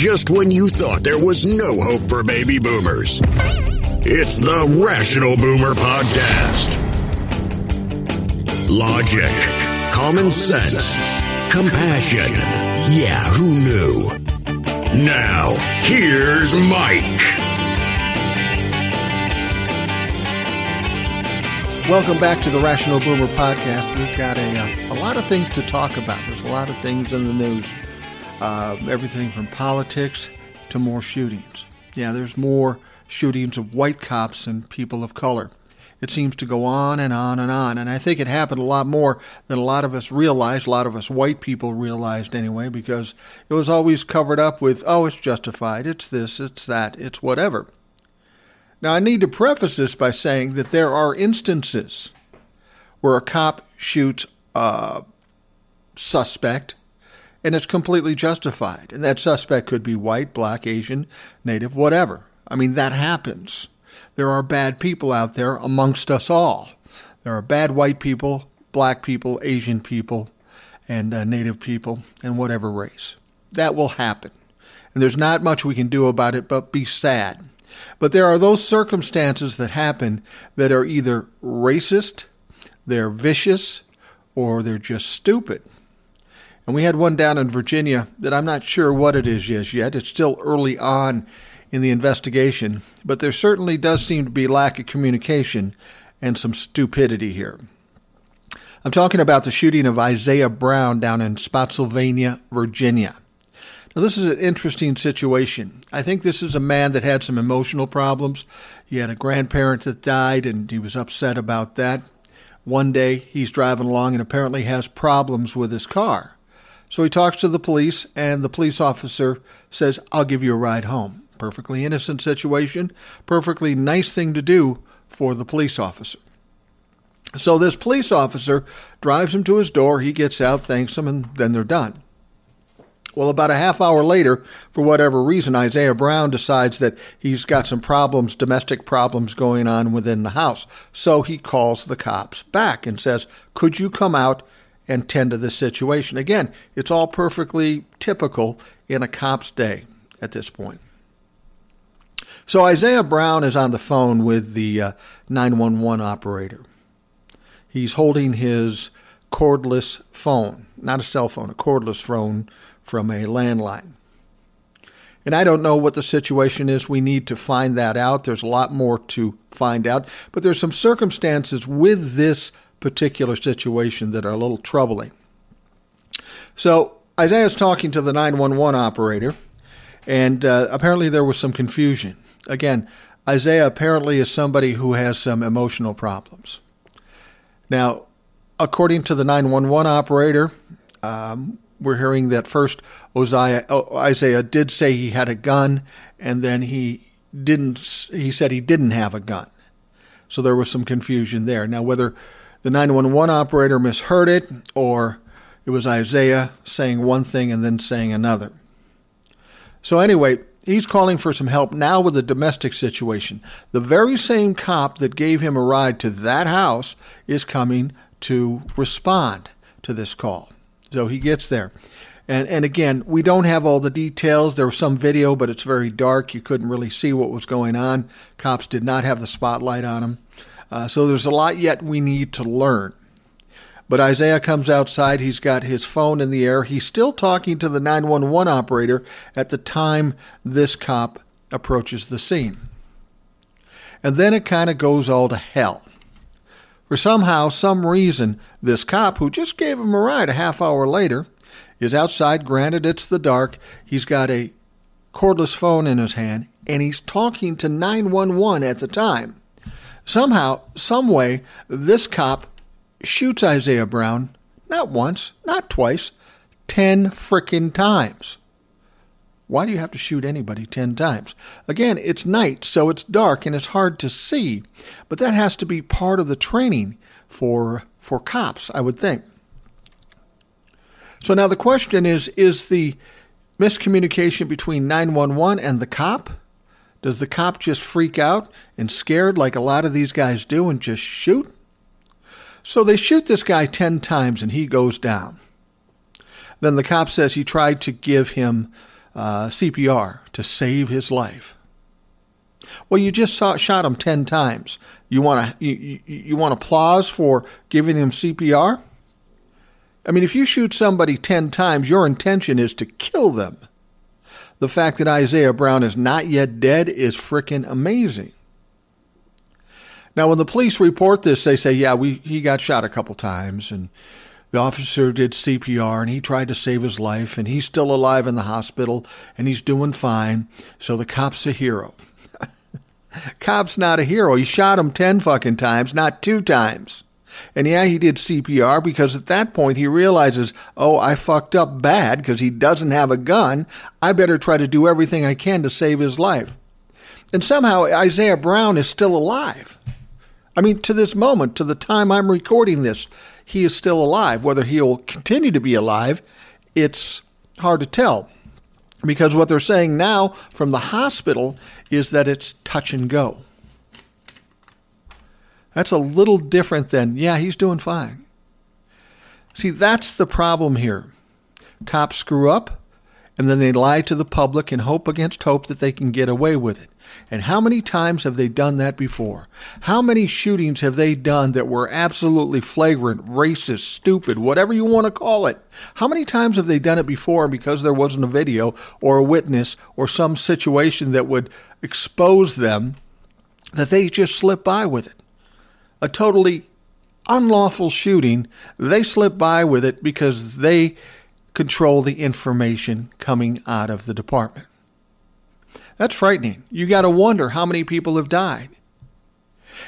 just when you thought there was no hope for baby boomers. It's the Rational Boomer Podcast. Logic, common sense, compassion. Yeah, who knew? Now, here's Mike. Welcome back to the Rational Boomer Podcast. We've got a, uh, a lot of things to talk about. There's a lot of things in the news. Uh, everything from politics to more shootings. Yeah, there's more shootings of white cops than people of color. It seems to go on and on and on. And I think it happened a lot more than a lot of us realized, a lot of us white people realized anyway, because it was always covered up with, oh, it's justified, it's this, it's that, it's whatever. Now, I need to preface this by saying that there are instances where a cop shoots a suspect and it's completely justified. And that suspect could be white, black, Asian, native, whatever. I mean, that happens. There are bad people out there amongst us all. There are bad white people, black people, Asian people, and uh, native people, and whatever race. That will happen. And there's not much we can do about it but be sad. But there are those circumstances that happen that are either racist, they're vicious, or they're just stupid. And we had one down in Virginia that I'm not sure what it is just yet. It's still early on in the investigation, but there certainly does seem to be lack of communication and some stupidity here. I'm talking about the shooting of Isaiah Brown down in Spotsylvania, Virginia. Now, this is an interesting situation. I think this is a man that had some emotional problems. He had a grandparent that died, and he was upset about that. One day, he's driving along and apparently has problems with his car. So he talks to the police, and the police officer says, I'll give you a ride home. Perfectly innocent situation, perfectly nice thing to do for the police officer. So this police officer drives him to his door, he gets out, thanks him, and then they're done. Well, about a half hour later, for whatever reason, Isaiah Brown decides that he's got some problems, domestic problems going on within the house. So he calls the cops back and says, Could you come out and tend to this situation. Again, it's all perfectly typical in a cop's day at this point. So Isaiah Brown is on the phone with the uh, 911 operator. He's holding his cordless phone, not a cell phone, a cordless phone from a landline. And I don't know what the situation is. We need to find that out. There's a lot more to find out. But there's some circumstances with this particular situation that are a little troubling. So Isaiah Isaiah's talking to the 911 operator, and uh, apparently there was some confusion. Again, Isaiah apparently is somebody who has some emotional problems. Now, according to the 911 operator, um, we're hearing that first Isaiah, oh, Isaiah did say he had a gun, and then he didn't. He said he didn't have a gun. So there was some confusion there. Now, whether the 911 operator misheard it, or it was Isaiah saying one thing and then saying another. So, anyway, he's calling for some help now with the domestic situation. The very same cop that gave him a ride to that house is coming to respond to this call. So he gets there. And, and again, we don't have all the details. There was some video, but it's very dark. You couldn't really see what was going on. Cops did not have the spotlight on him. Uh, so there's a lot yet we need to learn. But Isaiah comes outside. He's got his phone in the air. He's still talking to the 911 operator at the time this cop approaches the scene. And then it kind of goes all to hell. For somehow, some reason, this cop, who just gave him a ride a half hour later, is outside. Granted, it's the dark. He's got a cordless phone in his hand, and he's talking to 911 at the time. Somehow, some way, this cop shoots Isaiah Brown not once, not twice, ten frickin' times. Why do you have to shoot anybody ten times? Again, it's night, so it's dark and it's hard to see, but that has to be part of the training for for cops, I would think. So now the question is is the miscommunication between 911 and the cop does the cop just freak out and scared like a lot of these guys do and just shoot? So they shoot this guy 10 times and he goes down. Then the cop says he tried to give him uh, CPR to save his life. Well, you just saw, shot him 10 times. You want to you, you, want applause for giving him CPR? I mean, if you shoot somebody 10 times, your intention is to kill them. The fact that Isaiah Brown is not yet dead is freaking amazing. Now, when the police report this, they say, yeah, we, he got shot a couple times, and the officer did CPR, and he tried to save his life, and he's still alive in the hospital, and he's doing fine, so the cop's a hero. cop's not a hero. He shot him 10 fucking times, not two times. And yeah, he did CPR because at that point he realizes, oh, I fucked up bad because he doesn't have a gun. I better try to do everything I can to save his life. And somehow Isaiah Brown is still alive. I mean, to this moment, to the time I'm recording this, he is still alive. Whether he'll continue to be alive, it's hard to tell. Because what they're saying now from the hospital is that it's touch and go. That's a little different than, yeah, he's doing fine. See, that's the problem here. Cops screw up, and then they lie to the public and hope against hope that they can get away with it. And how many times have they done that before? How many shootings have they done that were absolutely flagrant, racist, stupid, whatever you want to call it? How many times have they done it before because there wasn't a video or a witness or some situation that would expose them that they just slip by with it? A totally unlawful shooting, they slip by with it because they control the information coming out of the department. That's frightening. You got to wonder how many people have died.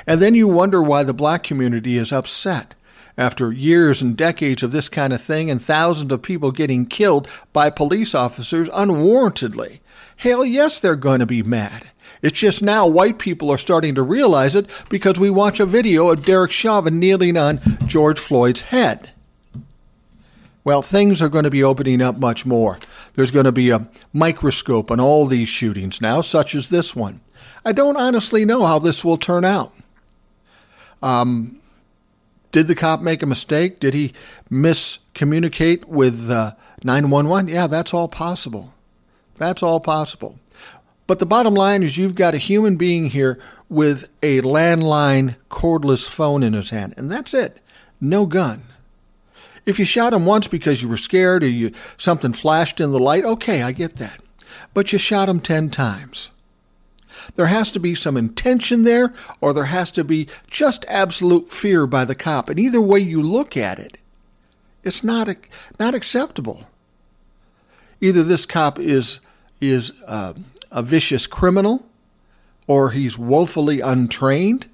And then you wonder why the black community is upset after years and decades of this kind of thing and thousands of people getting killed by police officers unwarrantedly. Hell yes, they're going to be mad. It's just now white people are starting to realize it because we watch a video of Derek Chauvin kneeling on George Floyd's head. Well, things are going to be opening up much more. There's going to be a microscope on all these shootings now, such as this one. I don't honestly know how this will turn out. Um, did the cop make a mistake? Did he miscommunicate with uh, 911? Yeah, that's all possible. That's all possible. But the bottom line is you've got a human being here with a landline cordless phone in his hand, and that's it. No gun. If you shot him once because you were scared or you something flashed in the light, okay, I get that. But you shot him 10 times. There has to be some intention there or there has to be just absolute fear by the cop. And either way you look at it, it's not not acceptable. Either this cop is is uh, a vicious criminal or he's woefully untrained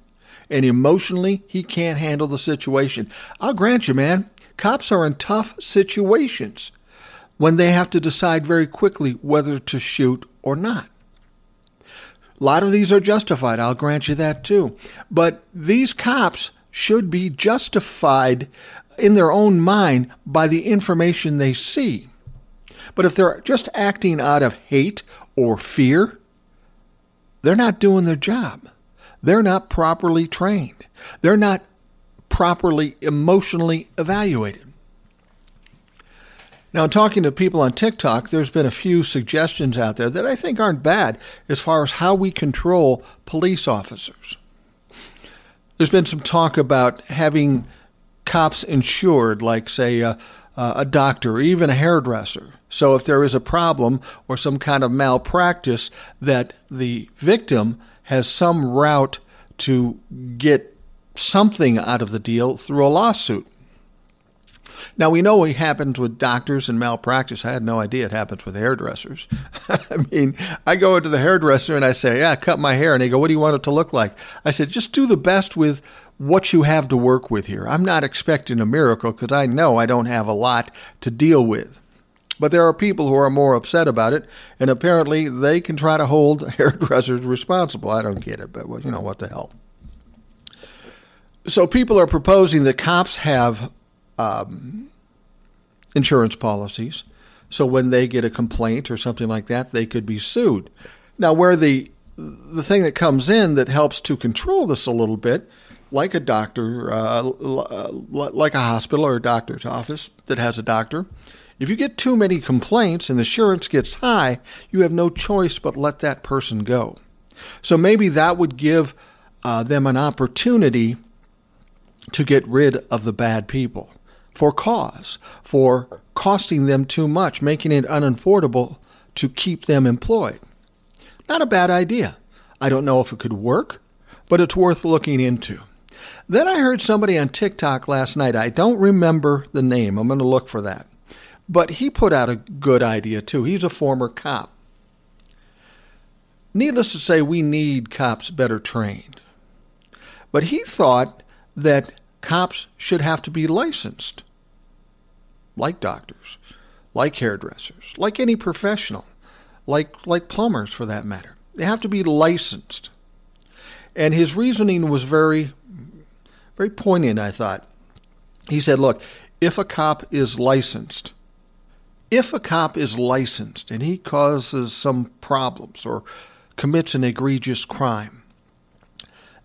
and emotionally he can't handle the situation. I'll grant you, man, Cops are in tough situations when they have to decide very quickly whether to shoot or not. A lot of these are justified, I'll grant you that too. But these cops should be justified in their own mind by the information they see. But if they're just acting out of hate or fear, they're not doing their job. They're not properly trained. They're not properly emotionally evaluated. Now, talking to people on TikTok, there's been a few suggestions out there that I think aren't bad as far as how we control police officers. There's been some talk about having cops insured, like, say, a, a doctor or even a hairdresser. So, if there is a problem or some kind of malpractice, that the victim has some route to get something out of the deal through a lawsuit. Now, we know it happens with doctors and malpractice. I had no idea it happens with hairdressers. I mean, I go into the hairdresser and I say, Yeah, cut my hair. And they go, What do you want it to look like? I said, Just do the best with what you have to work with here. I'm not expecting a miracle because I know I don't have a lot to deal with. But there are people who are more upset about it, and apparently they can try to hold hairdressers responsible. I don't get it, but you know what the hell. So people are proposing that cops have um, insurance policies. So when they get a complaint or something like that, they could be sued. Now, where the the thing that comes in that helps to control this a little bit, like a doctor, uh, like a hospital or a doctor's office that has a doctor, If you get too many complaints and the insurance gets high, you have no choice but let that person go. So maybe that would give uh, them an opportunity to get rid of the bad people for cause, for costing them too much, making it unaffordable to keep them employed. Not a bad idea. I don't know if it could work, but it's worth looking into. Then I heard somebody on TikTok last night. I don't remember the name. I'm going to look for that. But he put out a good idea too. He's a former cop. Needless to say, we need cops better trained. But he thought that cops should have to be licensed, like doctors, like hairdressers, like any professional, like, like plumbers for that matter. They have to be licensed. And his reasoning was very, very poignant, I thought. He said, Look, if a cop is licensed, if a cop is licensed and he causes some problems or commits an egregious crime,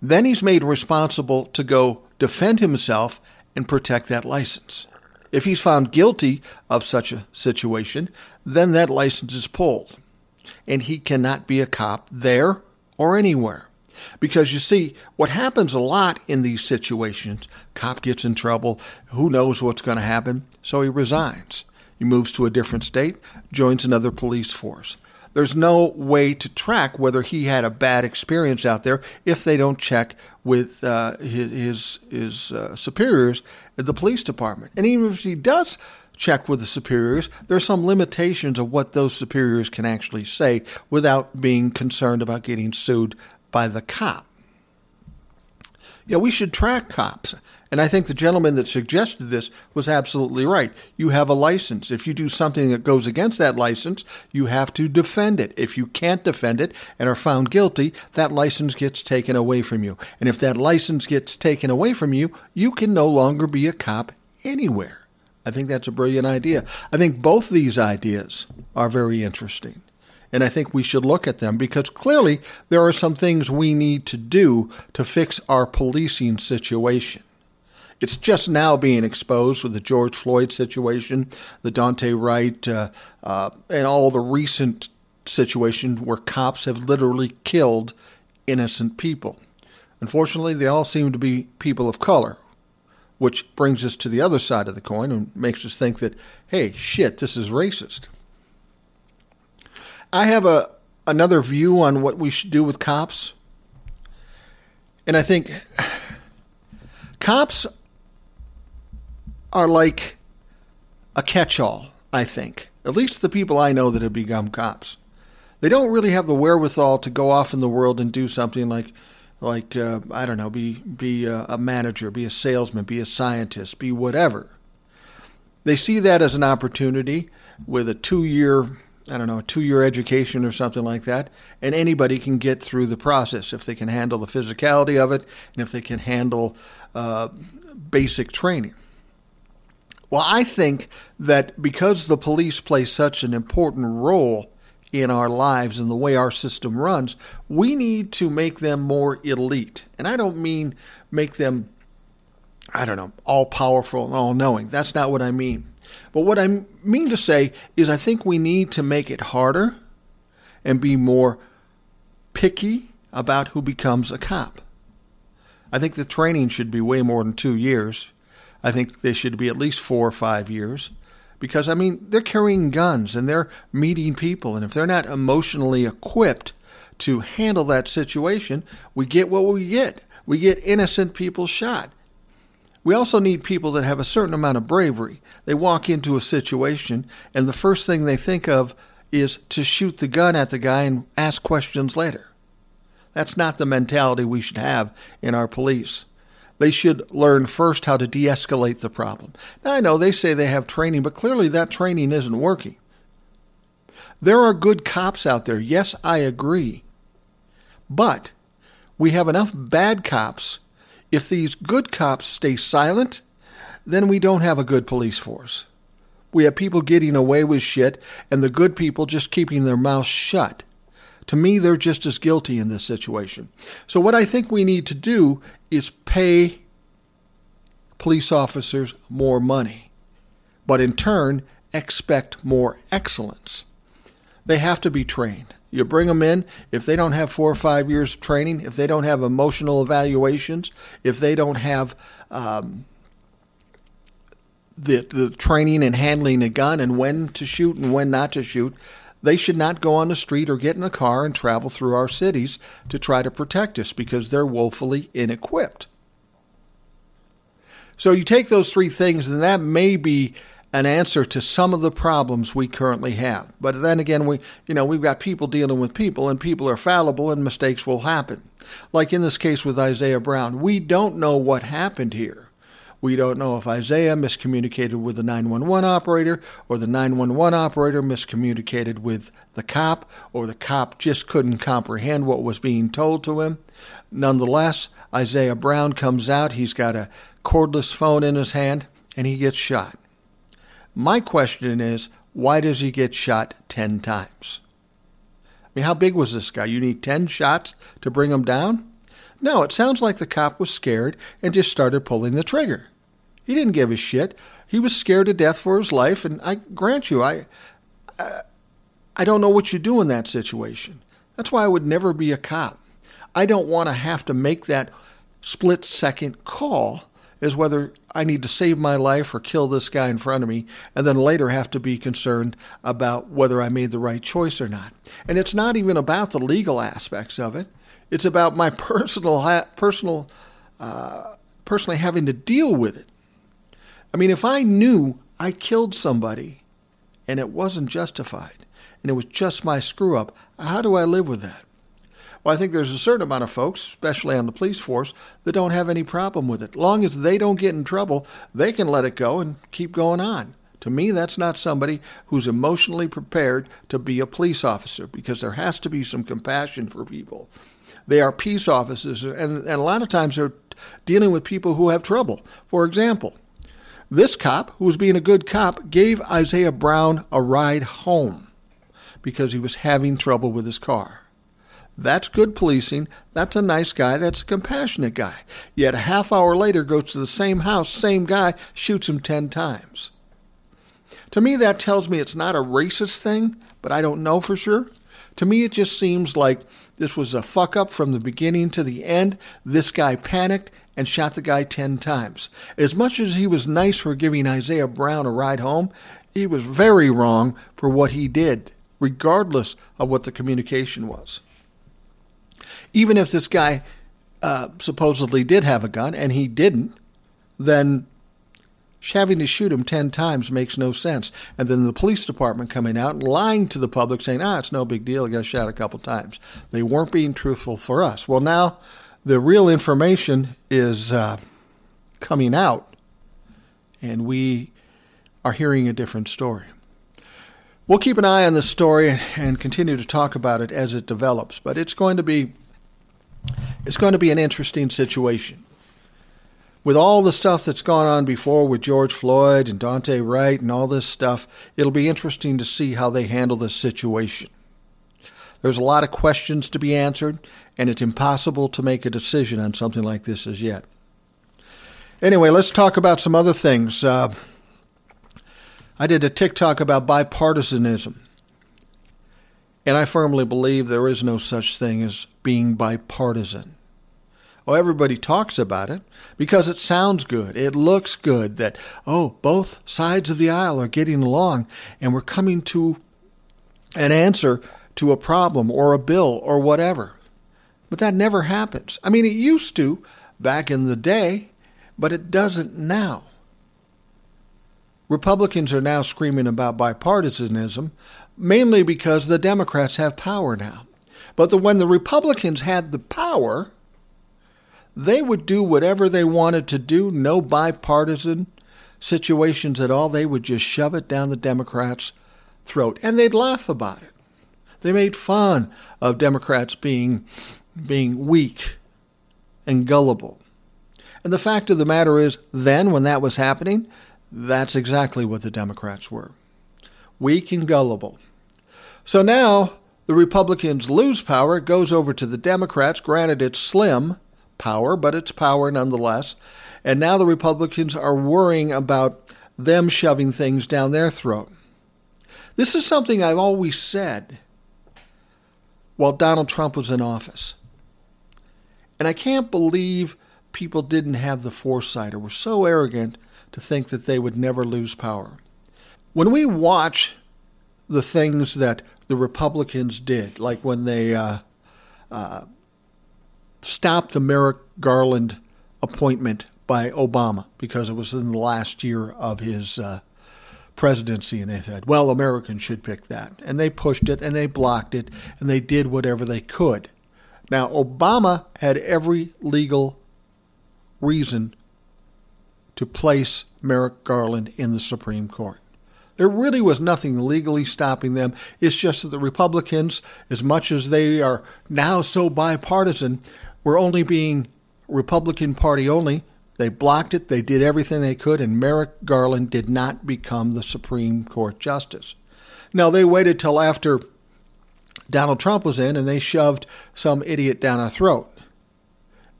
then he's made responsible to go defend himself and protect that license. If he's found guilty of such a situation, then that license is pulled, and he cannot be a cop there or anywhere. Because you see, what happens a lot in these situations, cop gets in trouble, who knows what's going to happen, so he resigns. He moves to a different state, joins another police force. There's no way to track whether he had a bad experience out there if they don't check with uh, his his, his uh, superiors at the police department. And even if he does check with the superiors, there's some limitations of what those superiors can actually say without being concerned about getting sued by the cop. Yeah, we should track cops. And I think the gentleman that suggested this was absolutely right. You have a license. If you do something that goes against that license, you have to defend it. If you can't defend it and are found guilty, that license gets taken away from you. And if that license gets taken away from you, you can no longer be a cop anywhere. I think that's a brilliant idea. I think both these ideas are very interesting. And I think we should look at them because clearly there are some things we need to do to fix our policing situation. It's just now being exposed with the George Floyd situation, the Daunte Wright, uh, uh, and all the recent situations where cops have literally killed innocent people. Unfortunately, they all seem to be people of color, which brings us to the other side of the coin and makes us think that, hey, shit, this is racist. I have a another view on what we should do with cops. And I think cops are like a catch all, I think. At least the people I know that have become cops. They don't really have the wherewithal to go off in the world and do something like, like uh, I don't know, be be a, a manager, be a salesman, be a scientist, be whatever. They see that as an opportunity with a two-year, I don't know, a two-year education or something like that, and anybody can get through the process if they can handle the physicality of it and if they can handle uh, basic training. Well, I think that because the police play such an important role in our lives and the way our system runs, we need to make them more elite. And I don't mean make them, I don't know, all powerful and all knowing. That's not what I mean. But what I mean to say is, I think we need to make it harder and be more picky about who becomes a cop. I think the training should be way more than two years. I think they should be at least four or five years because, I mean, they're carrying guns and they're meeting people. And if they're not emotionally equipped to handle that situation, we get what we get. We get innocent people shot. We also need people that have a certain amount of bravery. They walk into a situation, and the first thing they think of is to shoot the gun at the guy and ask questions later. That's not the mentality we should have in our police. They should learn first how to de escalate the problem. Now, I know they say they have training, but clearly that training isn't working. There are good cops out there. Yes, I agree. But we have enough bad cops. If these good cops stay silent, then we don't have a good police force. We have people getting away with shit and the good people just keeping their mouths shut. To me, they're just as guilty in this situation. So, what I think we need to do is pay police officers more money, but in turn, expect more excellence. They have to be trained. You bring them in, if they don't have four or five years of training, if they don't have emotional evaluations, if they don't have um, the, the training in handling a gun and when to shoot and when not to shoot, they should not go on the street or get in a car and travel through our cities to try to protect us because they're woefully inequipped. So you take those three things, and that may be an answer to some of the problems we currently have. But then again, we you know we've got people dealing with people, and people are fallible, and mistakes will happen. Like in this case with Isaiah Brown, we don't know what happened here. We don't know if Isaiah miscommunicated with the 911 operator, or the 911 operator miscommunicated with the cop, or the cop just couldn't comprehend what was being told to him. Nonetheless, Isaiah Brown comes out. He's got a cordless phone in his hand, and he gets shot. My question is, why does he get shot 10 times? I mean, how big was this guy? You need 10 shots to bring him down? No, it sounds like the cop was scared and just started pulling the trigger. He didn't give a shit. He was scared to death for his life, and I grant you, I, I, I don't know what you do in that situation. That's why I would never be a cop. I don't want to have to make that split second call is whether I need to save my life or kill this guy in front of me, and then later have to be concerned about whether I made the right choice or not. And it's not even about the legal aspects of it. It's about my personal, personal, uh, personally having to deal with it. I mean, if I knew I killed somebody and it wasn't justified, and it was just my screw up, how do I live with that? Well, I think there's a certain amount of folks, especially on the police force, that don't have any problem with it. Long as they don't get in trouble, they can let it go and keep going on. To me, that's not somebody who's emotionally prepared to be a police officer because there has to be some compassion for people. They are peace officers, and, and a lot of times they're dealing with people who have trouble. For example, this cop, who was being a good cop, gave Isaiah Brown a ride home because he was having trouble with his car. That's good policing. That's a nice guy. That's a compassionate guy. Yet a half hour later goes to the same house, same guy, shoots him 10 times. To me, that tells me it's not a racist thing, but I don't know for sure. To me, it just seems like this was a fuck up from the beginning to the end. This guy panicked and shot the guy 10 times. As much as he was nice for giving Isaiah Brown a ride home, he was very wrong for what he did, regardless of what the communication was even if this guy uh, supposedly did have a gun and he didn't, then having to shoot him 10 times makes no sense. And then the police department coming out and lying to the public saying, ah, it's no big deal, I got shot a couple times. They weren't being truthful for us. Well, now the real information is uh, coming out, and we are hearing a different story. We'll keep an eye on this story and continue to talk about it as it develops, but it's going to be it's going to be an interesting situation. With all the stuff that's gone on before with George Floyd and Daunte Wright and all this stuff, it'll be interesting to see how they handle this situation. There's a lot of questions to be answered, and it's impossible to make a decision on something like this as yet. Anyway, let's talk about some other things. Uh, I did a TikTok about bipartisanism. And I firmly believe there is no such thing as being bipartisan. Oh, everybody talks about it because it sounds good. It looks good that, oh, both sides of the aisle are getting along and we're coming to an answer to a problem or a bill or whatever. But that never happens. I mean, it used to back in the day, but it doesn't now. Republicans are now screaming about bipartisanism, mainly because the Democrats have power now. But the, when the Republicans had the power, they would do whatever they wanted to do, no bipartisan situations at all. They would just shove it down the Democrats' throat, and they'd laugh about it. They made fun of Democrats being, being weak and gullible. And the fact of the matter is, then, when that was happening, that's exactly what the Democrats were weak and gullible. So now the Republicans lose power, it goes over to the Democrats. Granted, it's slim power, but it's power nonetheless. And now the Republicans are worrying about them shoving things down their throat. This is something I've always said while Donald Trump was in office. And I can't believe people didn't have the foresight or were so arrogant to think that they would never lose power. When we watch the things that the Republicans did, like when they uh, uh, stopped the Merrick Garland appointment by Obama because it was in the last year of his uh, presidency, and they said, well, Americans should pick that. And they pushed it and they blocked it and they did whatever they could. Now, Obama had every legal reason to place Merrick Garland in the Supreme Court. There really was nothing legally stopping them. It's just that the Republicans, as much as they are now so bipartisan, were only being Republican Party only. They blocked it, they did everything they could, and Merrick Garland did not become the Supreme Court Justice. Now, they waited till after Donald Trump was in and they shoved some idiot down our throat.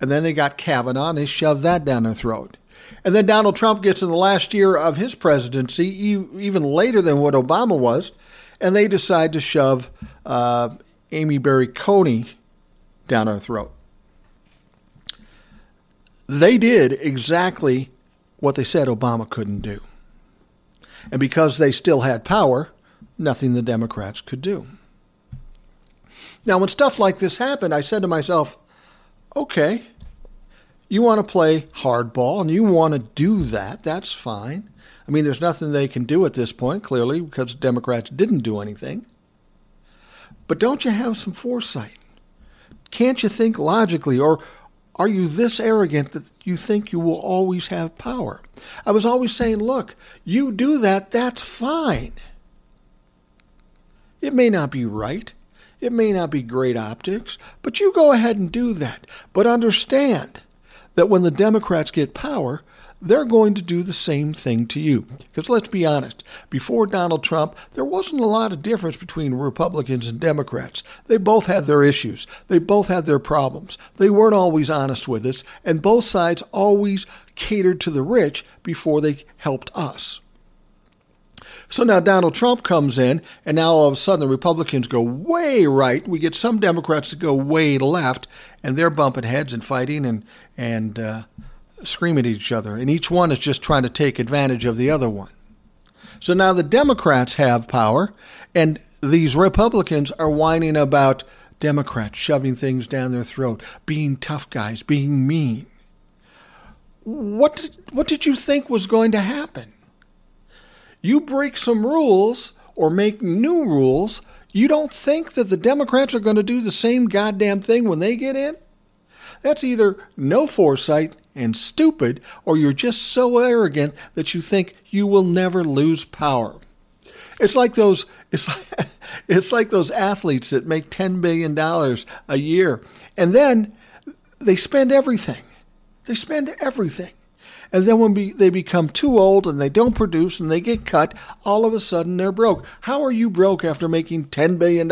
And then they got Kavanaugh and they shoved that down their throat. And then Donald Trump gets in the last year of his presidency, even later than what Obama was, and they decide to shove uh, Amy Berry Coney down our throat. They did exactly what they said Obama couldn't do. And because they still had power, nothing the Democrats could do. Now, when stuff like this happened, I said to myself, okay, you want to play hardball and you want to do that, that's fine. I mean, there's nothing they can do at this point, clearly, because Democrats didn't do anything. But don't you have some foresight? Can't you think logically? Or are you this arrogant that you think you will always have power? I was always saying, look, you do that, that's fine. It may not be right. It may not be great optics, but you go ahead and do that. But understand that when the Democrats get power, they're going to do the same thing to you. Because let's be honest, before Donald Trump, there wasn't a lot of difference between Republicans and Democrats. They both had their issues, they both had their problems. They weren't always honest with us, and both sides always catered to the rich before they helped us. So now Donald Trump comes in, and now all of a sudden the Republicans go way right. We get some Democrats to go way left, and they're bumping heads and fighting and and uh, screaming at each other, and each one is just trying to take advantage of the other one. So now the Democrats have power, and these Republicans are whining about Democrats shoving things down their throat, being tough guys, being mean. What what did you think was going to happen? you break some rules or make new rules, you don't think that the Democrats are going to do the same goddamn thing when they get in? That's either no foresight and stupid, or you're just so arrogant that you think you will never lose power. It's like those it's like, it's like those athletes that make 10 billion dollars a year and then they spend everything. They spend everything. And then when be, they become too old and they don't produce and they get cut, all of a sudden they're broke. How are you broke after making $10 billion?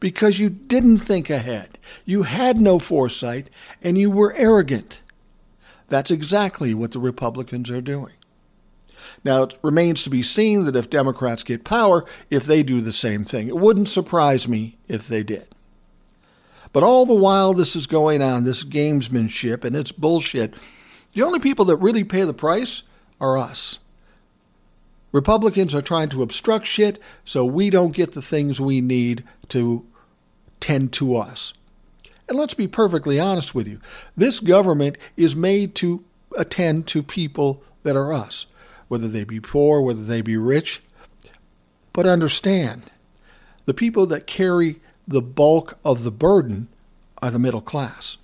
Because you didn't think ahead. You had no foresight and you were arrogant. That's exactly what the Republicans are doing. Now, it remains to be seen that if Democrats get power, if they do the same thing. It wouldn't surprise me if they did. But all the while this is going on, this gamesmanship and it's bullshit, the only people that really pay the price are us. Republicans are trying to obstruct shit so we don't get the things we need to tend to us. And let's be perfectly honest with you this government is made to attend to people that are us, whether they be poor, whether they be rich. But understand, the people that carry the bulk of the burden are the middle class.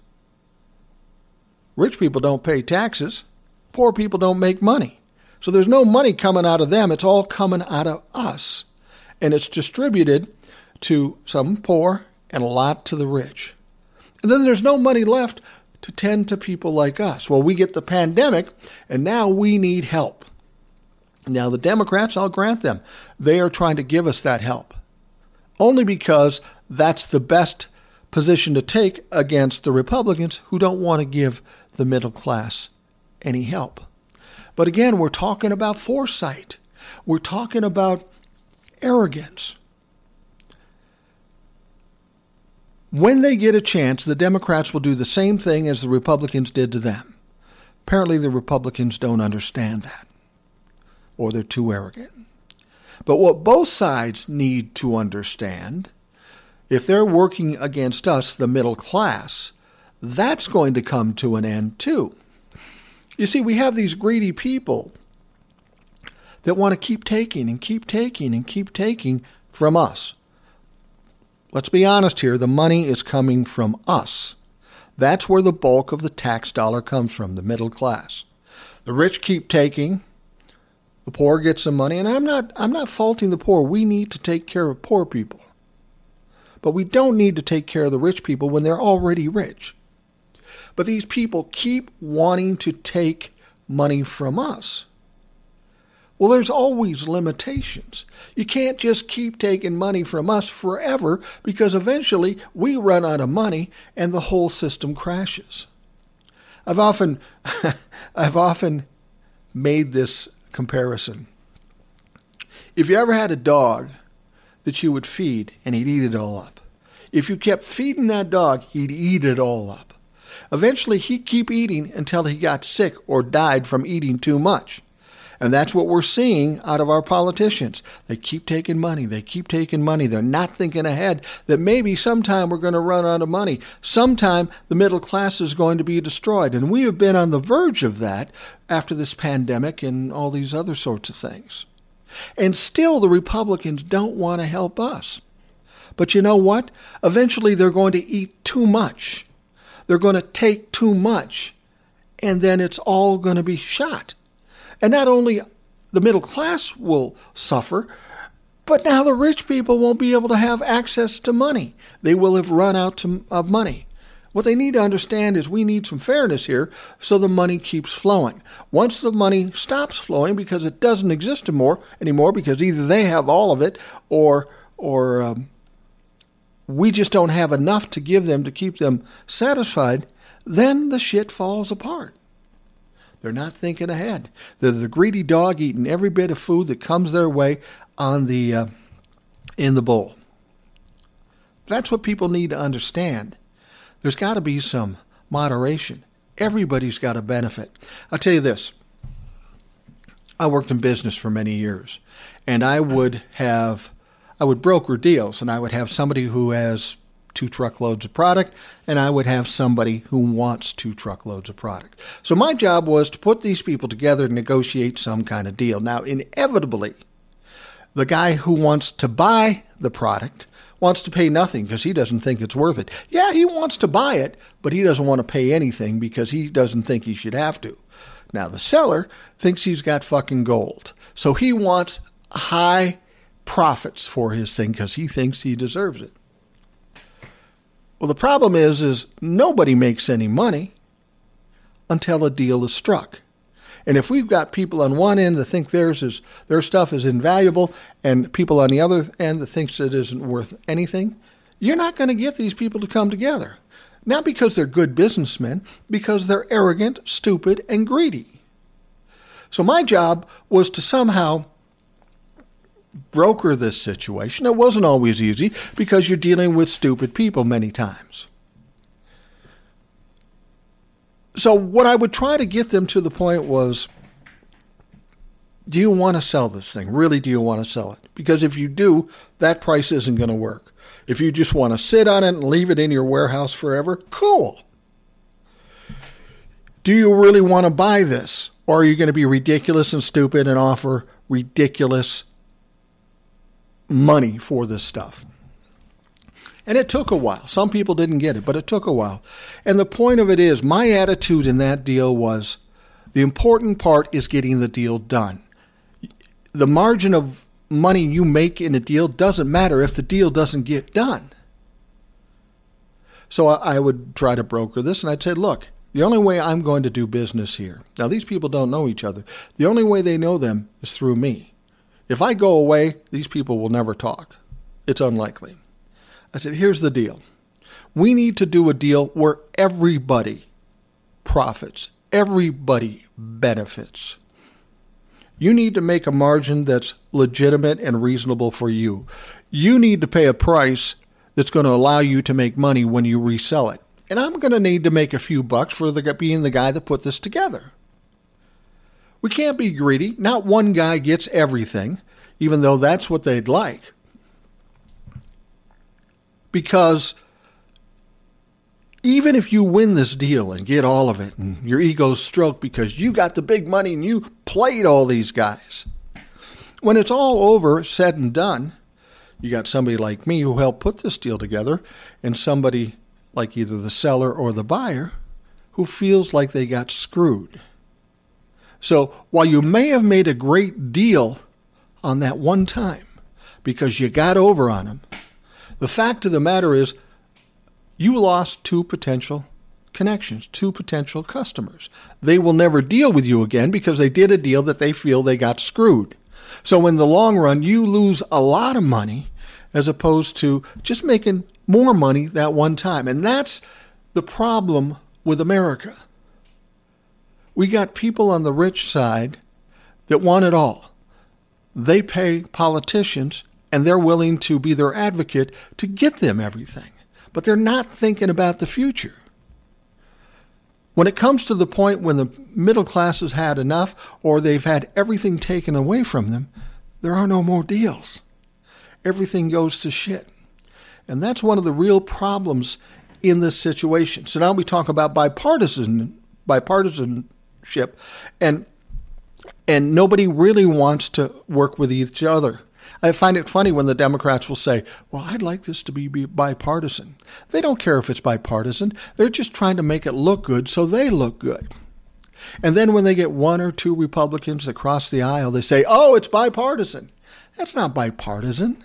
Rich people don't pay taxes. Poor people don't make money. So there's no money coming out of them. It's all coming out of us. And it's distributed to some poor and a lot to the rich. And then there's no money left to tend to people like us. Well, we get the pandemic, and now we need help. Now, the Democrats, I'll grant them, they are trying to give us that help. Only because that's the best position to take against the Republicans who don't want to give the middle class any help. But again, we're talking about foresight. We're talking about arrogance. When they get a chance, the Democrats will do the same thing as the Republicans did to them. Apparently, the Republicans don't understand that, or they're too arrogant. But what both sides need to understand, if they're working against us, the middle class, that's going to come to an end too. You see, we have these greedy people that want to keep taking and keep taking and keep taking from us. Let's be honest here the money is coming from us. That's where the bulk of the tax dollar comes from, the middle class. The rich keep taking, the poor get some money, and I'm not I'm not faulting the poor. We need to take care of poor people. But we don't need to take care of the rich people when they're already rich. But these people keep wanting to take money from us. Well, there's always limitations. You can't just keep taking money from us forever because eventually we run out of money and the whole system crashes. I've often I've often made this comparison. If you ever had a dog that you would feed and he'd eat it all up. If you kept feeding that dog, he'd eat it all up. Eventually, he'd keep eating until he got sick or died from eating too much. And that's what we're seeing out of our politicians. They keep taking money. They keep taking money. They're not thinking ahead that maybe sometime we're going to run out of money. Sometime the middle class is going to be destroyed. And we have been on the verge of that after this pandemic and all these other sorts of things. And still, the Republicans don't want to help us. But you know what? Eventually, they're going to eat too much. They're going to take too much. And then it's all going to be shot. And not only the middle class will suffer, but now the rich people won't be able to have access to money. They will have run out to, of money. What they need to understand is we need some fairness here so the money keeps flowing. Once the money stops flowing because it doesn't exist anymore, anymore because either they have all of it or or um, we just don't have enough to give them to keep them satisfied, then the shit falls apart. They're not thinking ahead. They're the greedy dog eating every bit of food that comes their way on the uh, in the bowl. That's what people need to understand. There's got to be some moderation. Everybody's got to benefit. I'll tell you this. I worked in business for many years, and I would have I would broker deals, and I would have somebody who has two truckloads of product, and I would have somebody who wants two truckloads of product. So my job was to put these people together and negotiate some kind of deal. Now, inevitably, the guy who wants to buy the product wants to pay nothing because he doesn't think it's worth it. Yeah, he wants to buy it, but he doesn't want to pay anything because he doesn't think he should have to. Now, the seller thinks he's got fucking gold. So he wants high profits for his thing because he thinks he deserves it. Well, the problem is, is nobody makes any money until a deal is struck. And if we've got people on one end that think theirs is their stuff is invaluable, and people on the other end that thinks it isn't worth anything, you're not going to get these people to come together. Not because they're good businessmen, because they're arrogant, stupid, and greedy. So my job was to somehow broker this situation. It wasn't always easy because you're dealing with stupid people many times. So, what I would try to get them to the point was do you want to sell this thing? Really, do you want to sell it? Because if you do, that price isn't going to work. If you just want to sit on it and leave it in your warehouse forever, cool. Do you really want to buy this? Or are you going to be ridiculous and stupid and offer ridiculous money for this stuff. And it took a while. Some people didn't get it, but it took a while. And the point of it is, my attitude in that deal was the important part is getting the deal done. The margin of money you make in a deal doesn't matter if the deal doesn't get done. So I would try to broker this, and I'd say, look, the only way I'm going to do business here. Now, these people don't know each other. The only way they know them is through me. If I go away, these people will never talk. It's unlikely. I said, here's the deal. We need to do a deal where everybody profits, everybody benefits. You need to make a margin that's legitimate and reasonable for you. You need to pay a price that's going to allow you to make money when you resell it. And I'm going to need to make a few bucks for the, being the guy that put this together. We can't be greedy. Not one guy gets everything, even though that's what they'd like. Because even if you win this deal and get all of it and your ego's stroked because you got the big money and you played all these guys, when it's all over, said and done, you got somebody like me who helped put this deal together and somebody like either the seller or the buyer who feels like they got screwed. So while you may have made a great deal on that one time because you got over on them, the fact of the matter is you lost two potential connections, two potential customers. They will never deal with you again because they did a deal that they feel they got screwed. So in the long run, you lose a lot of money as opposed to just making more money that one time. And that's the problem with America. We got people on the rich side that want it all. They pay politicians and they're willing to be their advocate to get them everything. But they're not thinking about the future. When it comes to the point when the middle class has had enough or they've had everything taken away from them, there are no more deals. Everything goes to shit. And that's one of the real problems in this situation. So now we talk about bipartisan bipartisanship and and nobody really wants to work with each other. I find it funny when the Democrats will say, Well, I'd like this to be bipartisan. They don't care if it's bipartisan. They're just trying to make it look good so they look good. And then when they get one or two Republicans across the aisle, they say, Oh, it's bipartisan. That's not bipartisan.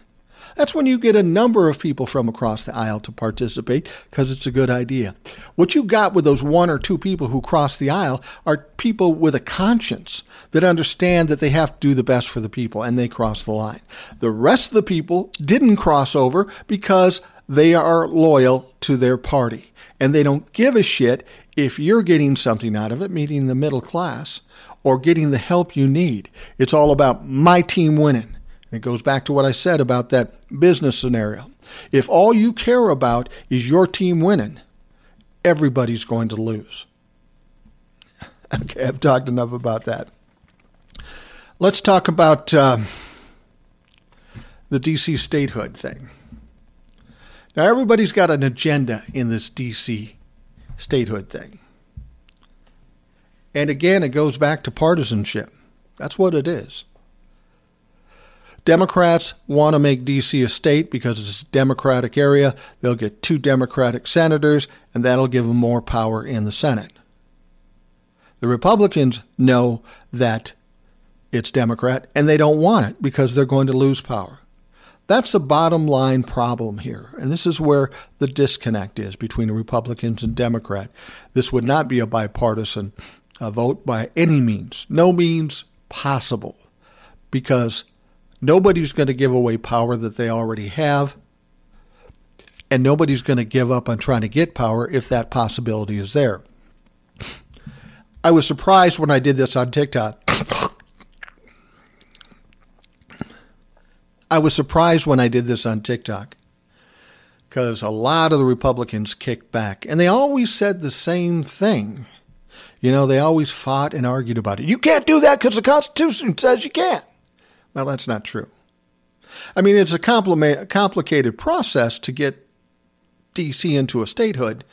That's when you get a number of people from across the aisle to participate because it's a good idea. What you got with those one or two people who cross the aisle are people with a conscience that understand that they have to do the best for the people and they cross the line. The rest of the people didn't cross over because they are loyal to their party and they don't give a shit if you're getting something out of it, meaning the middle class, or getting the help you need. It's all about my team winning. It goes back to what I said about that business scenario. If all you care about is your team winning, everybody's going to lose. okay, I've talked enough about that. Let's talk about uh, the DC statehood thing. Now, everybody's got an agenda in this DC statehood thing. And again, it goes back to partisanship. That's what it is. Democrats want to make D.C. a state because it's a Democratic area. They'll get two Democratic senators, and that'll give them more power in the Senate. The Republicans know that it's Democrat, and they don't want it because they're going to lose power. That's the bottom line problem here. And this is where the disconnect is between Republicans and Democrat. This would not be a bipartisan uh, vote by any means, no means possible, because Nobody's going to give away power that they already have. And nobody's going to give up on trying to get power if that possibility is there. I was surprised when I did this on TikTok. I was surprised when I did this on TikTok because a lot of the Republicans kicked back and they always said the same thing. You know, they always fought and argued about it. You can't do that because the Constitution says you can't. Well, that's not true. I mean, it's a complicated process to get D.C. into a statehood,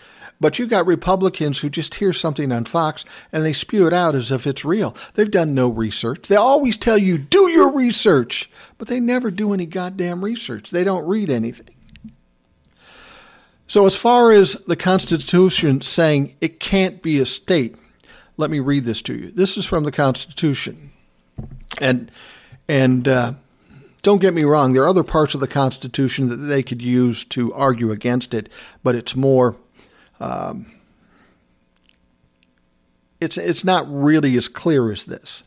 but you got Republicans who just hear something on Fox and they spew it out as if it's real. They've done no research. They always tell you, do your research, but they never do any goddamn research. They don't read anything. So, as far as the Constitution saying it can't be a state, let me read this to you. This is from the Constitution. And and uh, don't get me wrong, there are other parts of the Constitution that they could use to argue against it, but it's more. Um, it's it's not really as clear as this.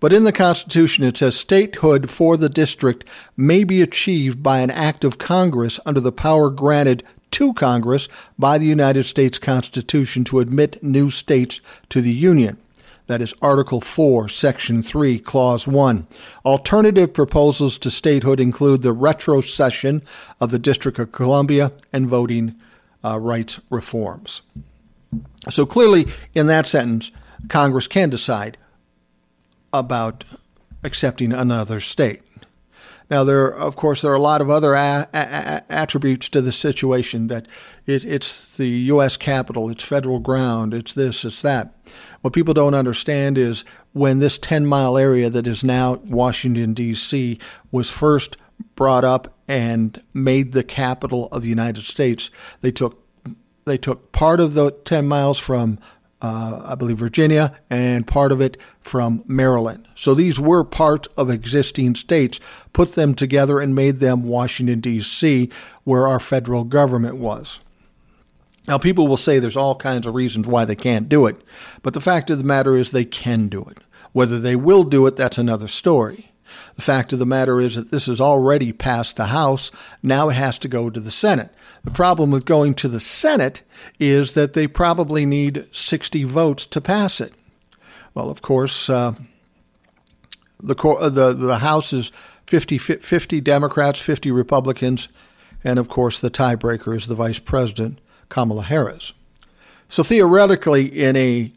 But in the Constitution, it says statehood for the district may be achieved by an act of Congress under the power granted to Congress by the United States Constitution to admit new states to the Union. That is Article 4, Section 3, Clause 1. Alternative proposals to statehood include the retrocession of the District of Columbia and voting uh, rights reforms. So clearly, in that sentence, Congress can decide about accepting another state. Now, there, of course, there are a lot of other a- a- attributes to the situation. That it, it's the U.S. Capitol, it's federal ground, it's this, it's that. What people don't understand is when this 10 mile area that is now Washington, D.C., was first brought up and made the capital of the United States, they took they took part of the 10 miles from uh, I believe Virginia, and part of it from Maryland. So these were part of existing states, put them together and made them Washington, D.C., where our federal government was. Now, people will say there's all kinds of reasons why they can't do it, but the fact of the matter is they can do it. Whether they will do it, that's another story. The fact of the matter is that this has already passed the House. Now it has to go to the Senate. The problem with going to the Senate is that they probably need 60 votes to pass it. Well, of course, uh, the, uh, the, the House is 50, 50 Democrats, 50 Republicans, and of course, the tiebreaker is the Vice President, Kamala Harris. So theoretically, in a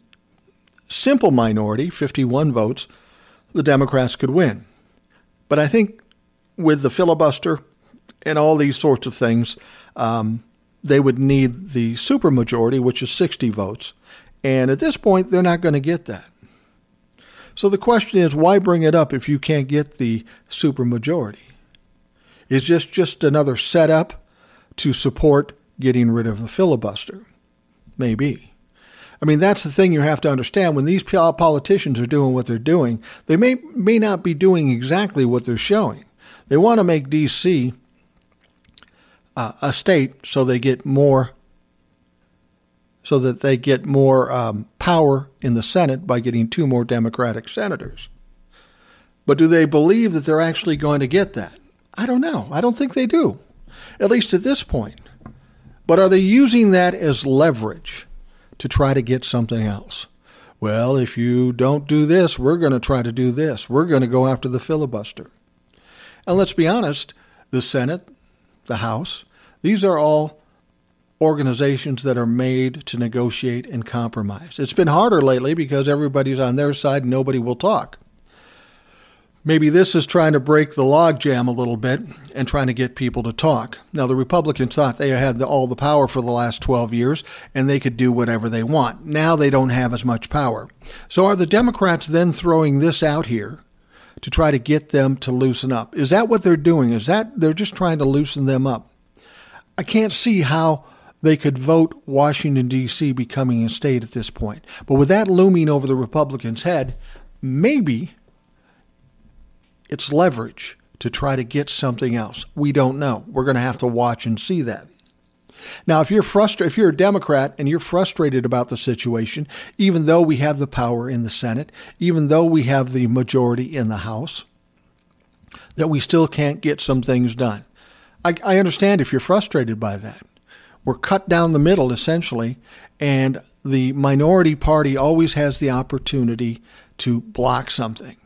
simple minority, 51 votes, the Democrats could win. But I think with the filibuster and all these sorts of things, um, they would need the supermajority, which is 60 votes. And at this point, they're not going to get that. So the question is, why bring it up if you can't get the supermajority? Is this just another setup to support getting rid of the filibuster? Maybe. I mean, that's the thing you have to understand. When these politicians are doing what they're doing, they may, may not be doing exactly what they're showing. They want to make D.C uh, a state so they get more so that they get more um, power in the Senate by getting two more Democratic senators. But do they believe that they're actually going to get that? I don't know. I don't think they do, at least at this point. But are they using that as leverage to try to get something else? Well, if you don't do this, we're going to try to do this. We're going to go after the filibuster. And let's be honest, the Senate, the House, these are all organizations that are made to negotiate and compromise. It's been harder lately because everybody's on their side nobody will talk. Maybe this is trying to break the logjam a little bit and trying to get people to talk. Now, the Republicans thought they had the, all the power for the last 12 years and they could do whatever they want. Now they don't have as much power. So, are the Democrats then throwing this out here to try to get them to loosen up? Is that what they're doing? Is that they're just trying to loosen them up? I can't see how they could vote Washington, D.C. becoming a state at this point. But with that looming over the Republicans' head, maybe it's leverage to try to get something else. We don't know. We're going to have to watch and see that. Now, if you're frustrated, if you're a Democrat and you're frustrated about the situation, even though we have the power in the Senate, even though we have the majority in the House, that we still can't get some things done. I, I understand if you're frustrated by that. We're cut down the middle, essentially, and the minority party always has the opportunity to block something.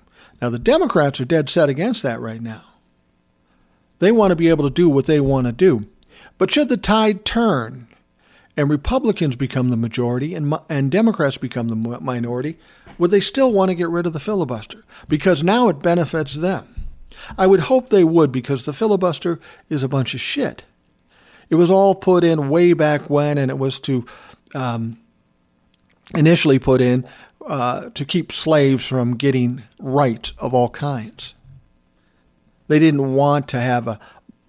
Now, the Democrats are dead set against that right now. They want to be able to do what they want to do. But should the tide turn and Republicans become the majority and, and Democrats become the minority, would they still want to get rid of the filibuster? Because now it benefits them. I would hope they would because the filibuster is a bunch of shit. It was all put in way back when, and it was to um, initially put in uh, to keep slaves from getting rights of all kinds. They didn't want to have a,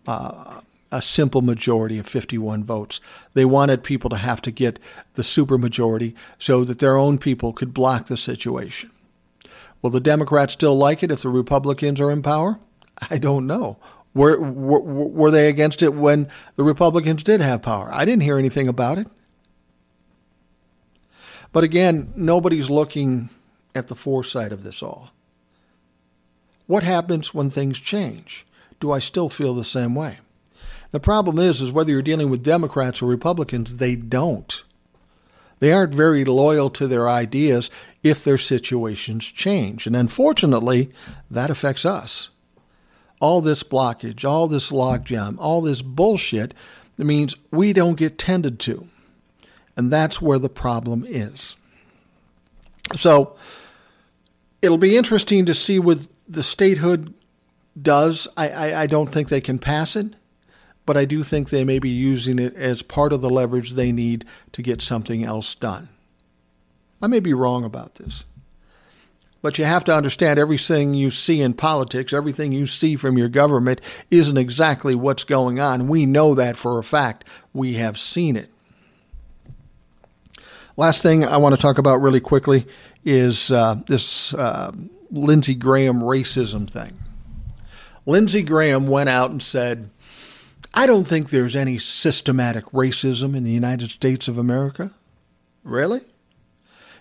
uh, a simple majority of 51 votes. They wanted people to have to get the supermajority so that their own people could block the situation. Will the Democrats still like it if the Republicans are in power? I don't know. Were, were, were they against it when the Republicans did have power? I didn't hear anything about it. But again, nobody's looking at the foresight of this all. What happens when things change? Do I still feel the same way? The problem is, is whether you're dealing with Democrats or Republicans, they don't. They aren't very loyal to their ideas if their situations change. And unfortunately, that affects us. All this blockage, all this logjam, all this bullshit means we don't get tended to. And that's where the problem is. So it'll be interesting to see what the statehood does. I, I, I don't think they can pass it but I do think they may be using it as part of the leverage they need to get something else done. I may be wrong about this. But you have to understand everything you see in politics, everything you see from your government isn't exactly what's going on. We know that for a fact. We have seen it. Last thing I want to talk about really quickly is uh, this uh, Lindsey Graham racism thing. Lindsey Graham went out and said, I don't think there's any systematic racism in the United States of America. Really?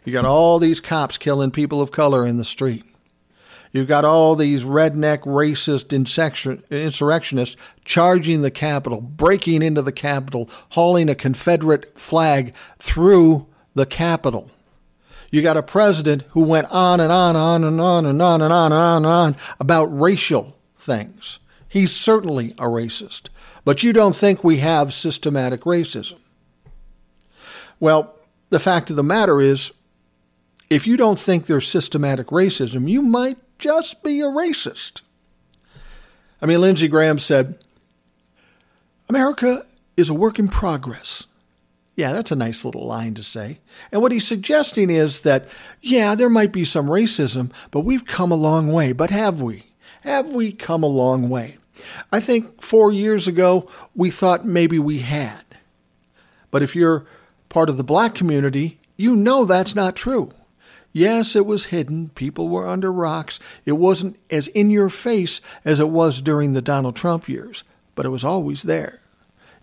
You got all these cops killing people of color in the street. You've got all these redneck racist insurrectionists charging the Capitol, breaking into the Capitol, hauling a Confederate flag through the Capitol. You got a president who went on and on and on and on and on and on and on and on about racial things. He's certainly a racist. But you don't think we have systematic racism. Well, the fact of the matter is, if you don't think there's systematic racism, you might just be a racist. I mean, Lindsey Graham said, America is a work in progress. Yeah, that's a nice little line to say. And what he's suggesting is that, yeah, there might be some racism, but we've come a long way. But have we? Have we come a long way? I think four years ago we thought maybe we had. But if you're part of the black community, you know that's not true. Yes, it was hidden. People were under rocks. It wasn't as in your face as it was during the Donald Trump years, but it was always there.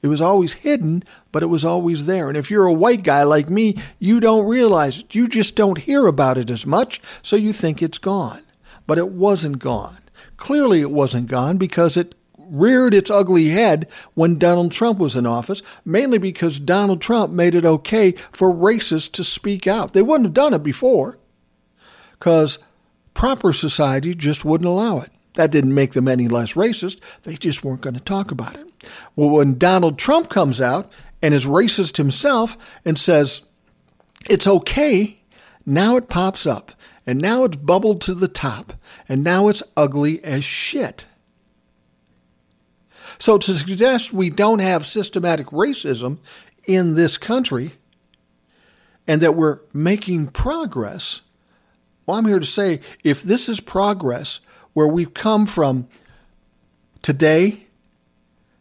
It was always hidden, but it was always there. And if you're a white guy like me, you don't realize it. You just don't hear about it as much, so you think it's gone. But it wasn't gone. Clearly, it wasn't gone because it reared its ugly head when Donald Trump was in office, mainly because Donald Trump made it okay for racists to speak out. They wouldn't have done it before because proper society just wouldn't allow it. That didn't make them any less racist. They just weren't going to talk about it. Well, when Donald Trump comes out and is racist himself and says, it's okay, now it pops up. And now it's bubbled to the top. And now it's ugly as shit. So to suggest we don't have systematic racism in this country and that we're making progress, well, I'm here to say if this is progress where we've come from today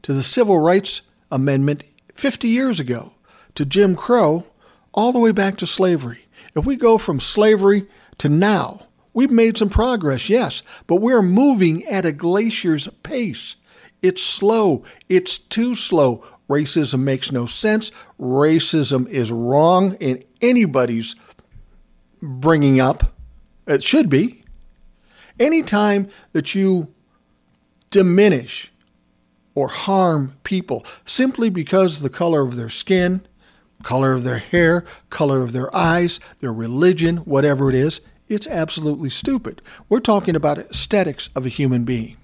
to the Civil Rights Amendment 50 years ago to Jim Crow, all the way back to slavery. If we go from slavery to now, we've made some progress, yes, but we're moving at a glacier's pace. It's slow. It's too slow. Racism makes no sense. Racism is wrong in anybody's bringing up. It should be. Anytime that you diminish or harm people simply because the color of their skin, color of their hair, color of their eyes, their religion, whatever it is, it's absolutely stupid. We're talking about aesthetics of a human being.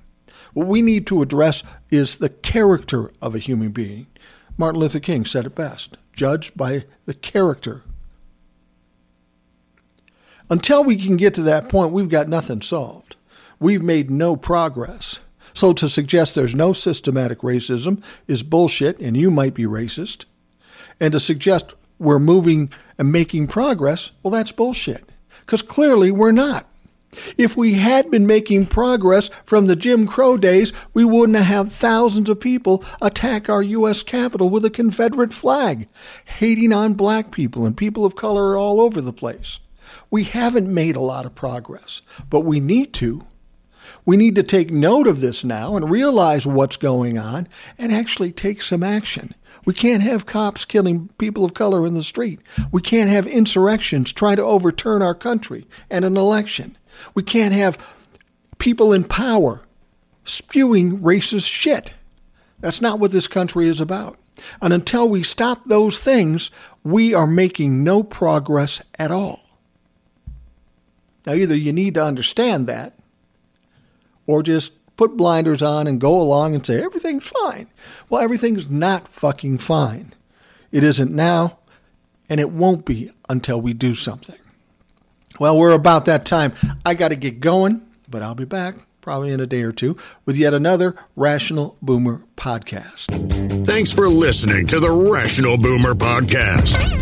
What we need to address is the character of a human being. Martin Luther King said it best judged by the character. Until we can get to that point, we've got nothing solved. We've made no progress. So to suggest there's no systematic racism is bullshit, and you might be racist. And to suggest we're moving and making progress, well, that's bullshit. Because clearly we're not. If we had been making progress from the Jim Crow days, we wouldn't have thousands of people attack our U.S. Capitol with a Confederate flag, hating on black people and people of color all over the place. We haven't made a lot of progress, but we need to. We need to take note of this now and realize what's going on and actually take some action. We can't have cops killing people of color in the street. We can't have insurrections trying to overturn our country and an election. We can't have people in power spewing racist shit. That's not what this country is about. And until we stop those things, we are making no progress at all. Now, either you need to understand that or just put blinders on and go along and say everything's fine. Well, everything's not fucking fine. It isn't now, and it won't be until we do something. Well, we're about that time. I got to get going, but I'll be back probably in a day or two with yet another Rational Boomer podcast. Thanks for listening to the Rational Boomer podcast.